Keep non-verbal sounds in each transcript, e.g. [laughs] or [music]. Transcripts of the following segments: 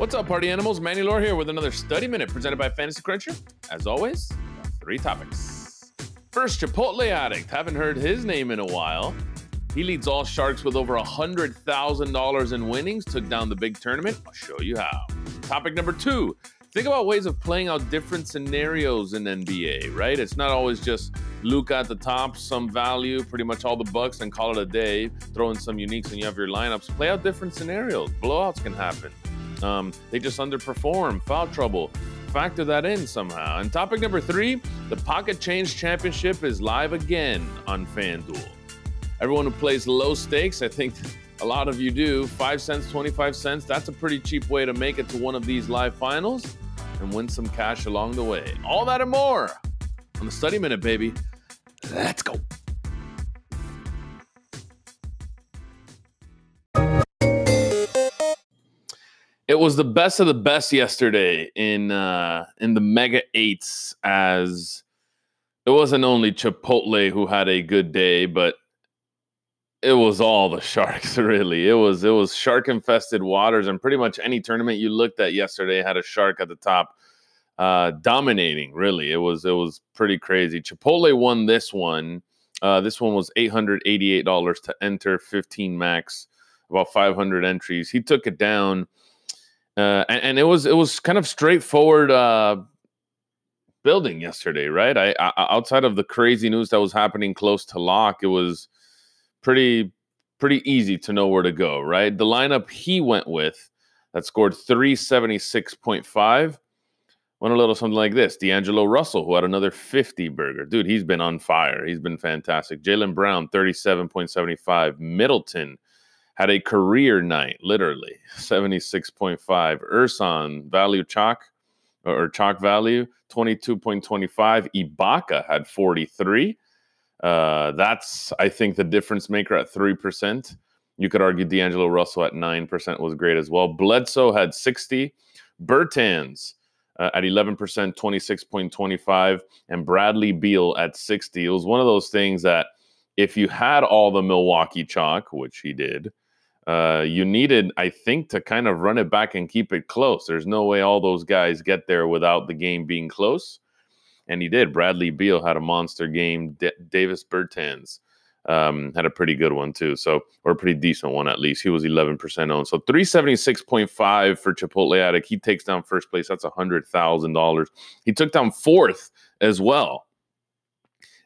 What's up, party animals? Manny Lore here with another study minute presented by Fantasy Cruncher. As always, three topics. First, Chipotle Addict. Haven't heard his name in a while. He leads all Sharks with over $100,000 in winnings, took down the big tournament. I'll show you how. Topic number two think about ways of playing out different scenarios in NBA, right? It's not always just Luka at the top, some value, pretty much all the bucks, and call it a day. Throw in some uniques and you have your lineups. Play out different scenarios. Blowouts can happen. Um, they just underperform, foul trouble. Factor that in somehow. And topic number three the Pocket Change Championship is live again on FanDuel. Everyone who plays low stakes, I think a lot of you do, 5 cents, 25 cents, that's a pretty cheap way to make it to one of these live finals and win some cash along the way. All that and more on the Study Minute, baby. Let's go. It was the best of the best yesterday in uh, in the Mega Eights, as it wasn't only Chipotle who had a good day, but it was all the sharks. [laughs] Really, it was it was shark infested waters, and pretty much any tournament you looked at yesterday had a shark at the top, uh, dominating. Really, it was it was pretty crazy. Chipotle won this one. Uh, this one was eight hundred eighty eight dollars to enter, fifteen max, about five hundred entries. He took it down uh, and, and, it was it was kind of straightforward uh, building yesterday, right? I, I, outside of the crazy news that was happening close to lock, it was pretty pretty easy to know where to go, right? The lineup he went with that scored 376.5 went a little something like this. D'Angelo Russell, who had another 50 burger. Dude, he's been on fire. He's been fantastic. Jaylen Brown, 37.75. Middleton, had a career night, literally 76.5. Ersan value chalk or chalk value 22.25. Ibaka had 43. Uh, that's, I think, the difference maker at 3%. You could argue D'Angelo Russell at 9% was great as well. Bledsoe had 60. Bertans uh, at 11%, 26.25. And Bradley Beal at 60. It was one of those things that if you had all the Milwaukee chalk, which he did, uh, you needed, I think, to kind of run it back and keep it close. There's no way all those guys get there without the game being close. And he did. Bradley Beal had a monster game. D- Davis Bertans um, had a pretty good one too. So, or a pretty decent one at least. He was 11% owned. So 376.5 for Chipotle Addict. He takes down first place. That's $100,000. He took down fourth as well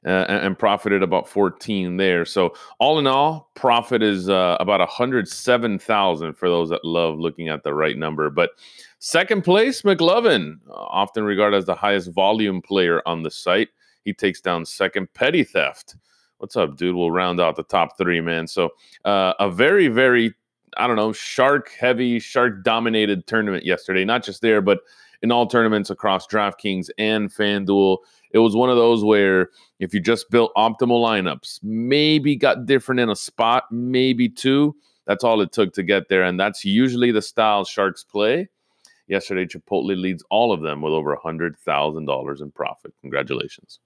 uh, and profited about 14 there. So all in all, profit is uh, about 107,000 for those that love looking at the right number. But second place, McLovin, often regarded as the highest volume player on the site. He takes down second petty theft. What's up, dude? We'll round out the top three, man. So uh, a very, very, I don't know, shark heavy, shark dominated tournament yesterday. Not just there, but in all tournaments across DraftKings and FanDuel. It was one of those where if you just built optimal lineups, maybe got different in a spot, maybe two. That's all it took to get there. And that's usually the style Sharks play. Yesterday, Chipotle leads all of them with over $100,000 in profit. Congratulations.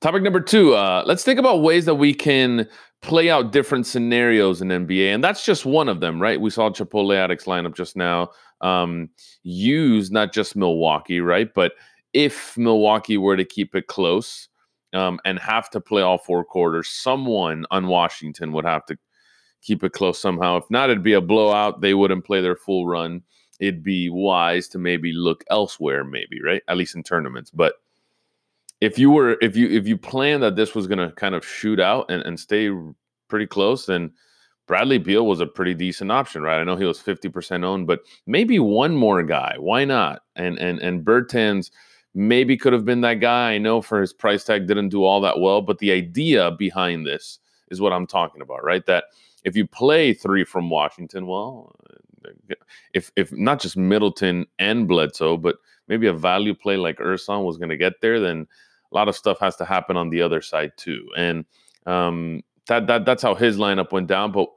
Topic number two uh, let's think about ways that we can play out different scenarios in NBA. And that's just one of them, right? We saw Chipotle Addicts lineup just now um, use not just Milwaukee, right? But if Milwaukee were to keep it close um, and have to play all four quarters, someone on Washington would have to keep it close somehow. If not, it'd be a blowout. They wouldn't play their full run. It'd be wise to maybe look elsewhere, maybe, right? At least in tournaments. But if you were if you if you plan that this was gonna kind of shoot out and, and stay pretty close, then Bradley Beal was a pretty decent option, right? I know he was 50% owned, but maybe one more guy. Why not? And and and Bertans maybe could have been that guy. I know for his price tag didn't do all that well, but the idea behind this is what I'm talking about, right? That if you play three from Washington, well, uh, if if not just Middleton and Bledsoe, but maybe a value play like Ersan was going to get there, then a lot of stuff has to happen on the other side too. And um, that that that's how his lineup went down. But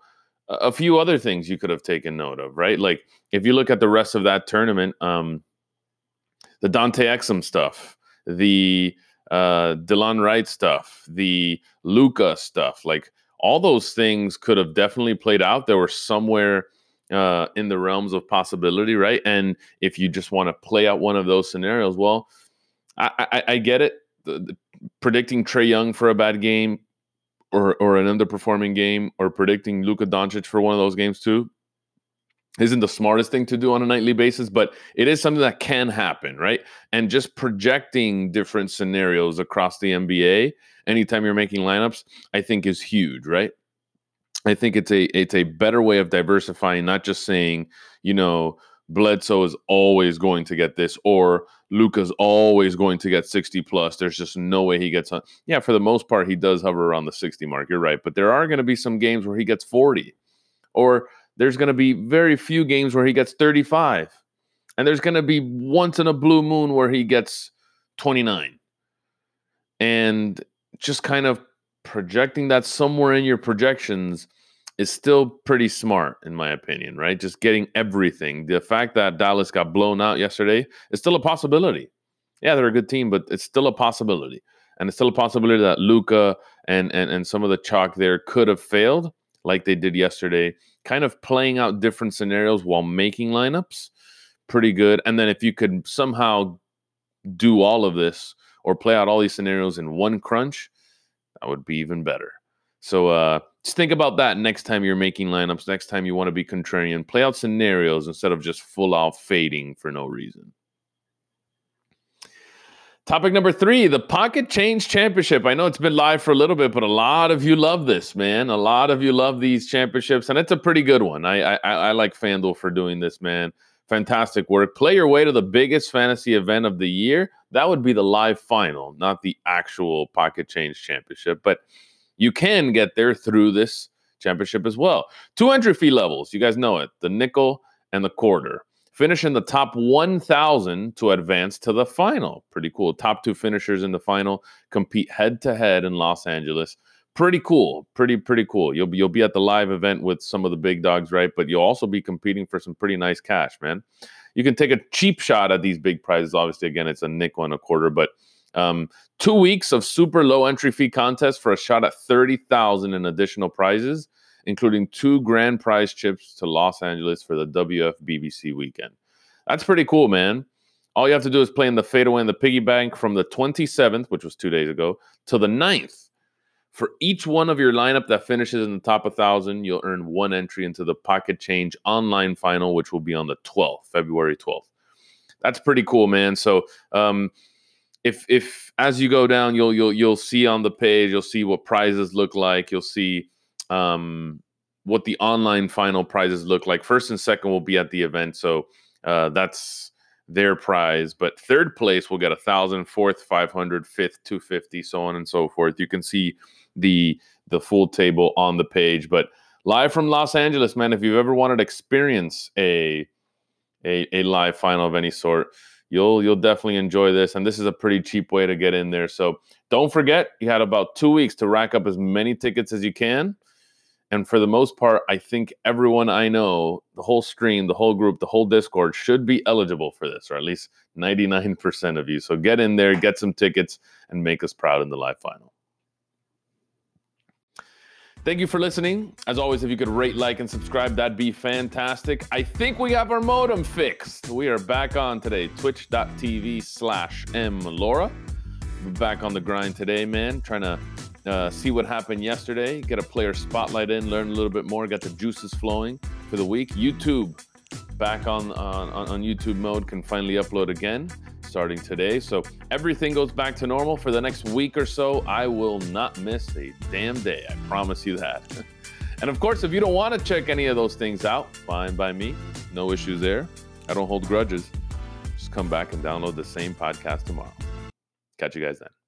a few other things you could have taken note of, right? Like if you look at the rest of that tournament, um, the Dante Exum stuff, the uh, Delon Wright stuff, the Luka stuff, like all those things could have definitely played out. There were somewhere uh, in the realms of possibility, right? And if you just want to play out one of those scenarios, well, I, I, I get it. The, the, predicting Trae Young for a bad game or or an underperforming game, or predicting Luka Doncic for one of those games too, isn't the smartest thing to do on a nightly basis, but it is something that can happen, right? And just projecting different scenarios across the NBA anytime you're making lineups, I think is huge, right? I think it's a it's a better way of diversifying, not just saying, you know, Bledsoe is always going to get this, or Luka's always going to get 60 plus. There's just no way he gets on. Yeah, for the most part, he does hover around the 60 mark. You're right. But there are going to be some games where he gets 40, or there's going to be very few games where he gets 35. And there's going to be once in a blue moon where he gets 29. And just kind of projecting that somewhere in your projections is still pretty smart, in my opinion, right? Just getting everything. The fact that Dallas got blown out yesterday is still a possibility. Yeah, they're a good team, but it's still a possibility. And it's still a possibility that Luka and, and, and some of the chalk there could have failed like they did yesterday, kind of playing out different scenarios while making lineups. Pretty good. And then if you could somehow do all of this or play out all these scenarios in one crunch, that would be even better. So uh, just think about that next time you're making lineups, next time you want to be contrarian. Play out scenarios instead of just full out fading for no reason. Topic number three, the Pocket Change Championship. I know it's been live for a little bit, but a lot of you love this, man. A lot of you love these championships, and it's a pretty good one. I I, I like FanDuel for doing this, man. Fantastic work. Play your way to the biggest fantasy event of the year. That would be the live final, not the actual Pocket Change Championship. But you can get there through this championship as well. Two entry fee levels. You guys know it the nickel and the quarter. Finish in the top 1,000 to advance to the final. Pretty cool. Top two finishers in the final compete head to head in Los Angeles. Pretty cool. Pretty, pretty cool. You'll be, you'll be at the live event with some of the big dogs, right? But you'll also be competing for some pretty nice cash, man. You can take a cheap shot at these big prizes. Obviously, again, it's a nickel and a quarter, but um, two weeks of super low entry fee contests for a shot at 30,000 in additional prizes, including two grand prize chips to Los Angeles for the WFBBC weekend. That's pretty cool, man. All you have to do is play in the fadeaway and the piggy bank from the 27th, which was two days ago, to the 9th. For each one of your lineup that finishes in the top 1,000, you'll earn one entry into the Pocket Change online final, which will be on the 12th, February 12th. That's pretty cool, man. So, um, if if as you go down, you'll you'll you'll see on the page, you'll see what prizes look like. You'll see um, what the online final prizes look like. First and second will be at the event, so uh, that's their prize. But third place will get a thousand, fourth five hundred, fifth two fifty, so on and so forth. You can see the the full table on the page. But live from Los Angeles, man. If you've ever wanted to experience a a, a live final of any sort you'll you'll definitely enjoy this and this is a pretty cheap way to get in there. So don't forget you had about two weeks to rack up as many tickets as you can. And for the most part i think everyone i know the whole stream the whole group the whole discord should be eligible for this or at least 99% of you. So get in there get some tickets and make us proud in the live final Thank you for listening. As always, if you could rate, like, and subscribe, that'd be fantastic. I think we have our modem fixed. We are back on today, twitch.tv slash mlaura. Back on the grind today, man. Trying to uh, see what happened yesterday, get a player spotlight in, learn a little bit more, got the juices flowing for the week. YouTube, back on, on, on YouTube mode, can finally upload again starting today. So everything goes back to normal for the next week or so. I will not miss a damn day. I promise you that. [laughs] and of course, if you don't want to check any of those things out, fine by me. No issues there. I don't hold grudges. Just come back and download the same podcast tomorrow. Catch you guys then.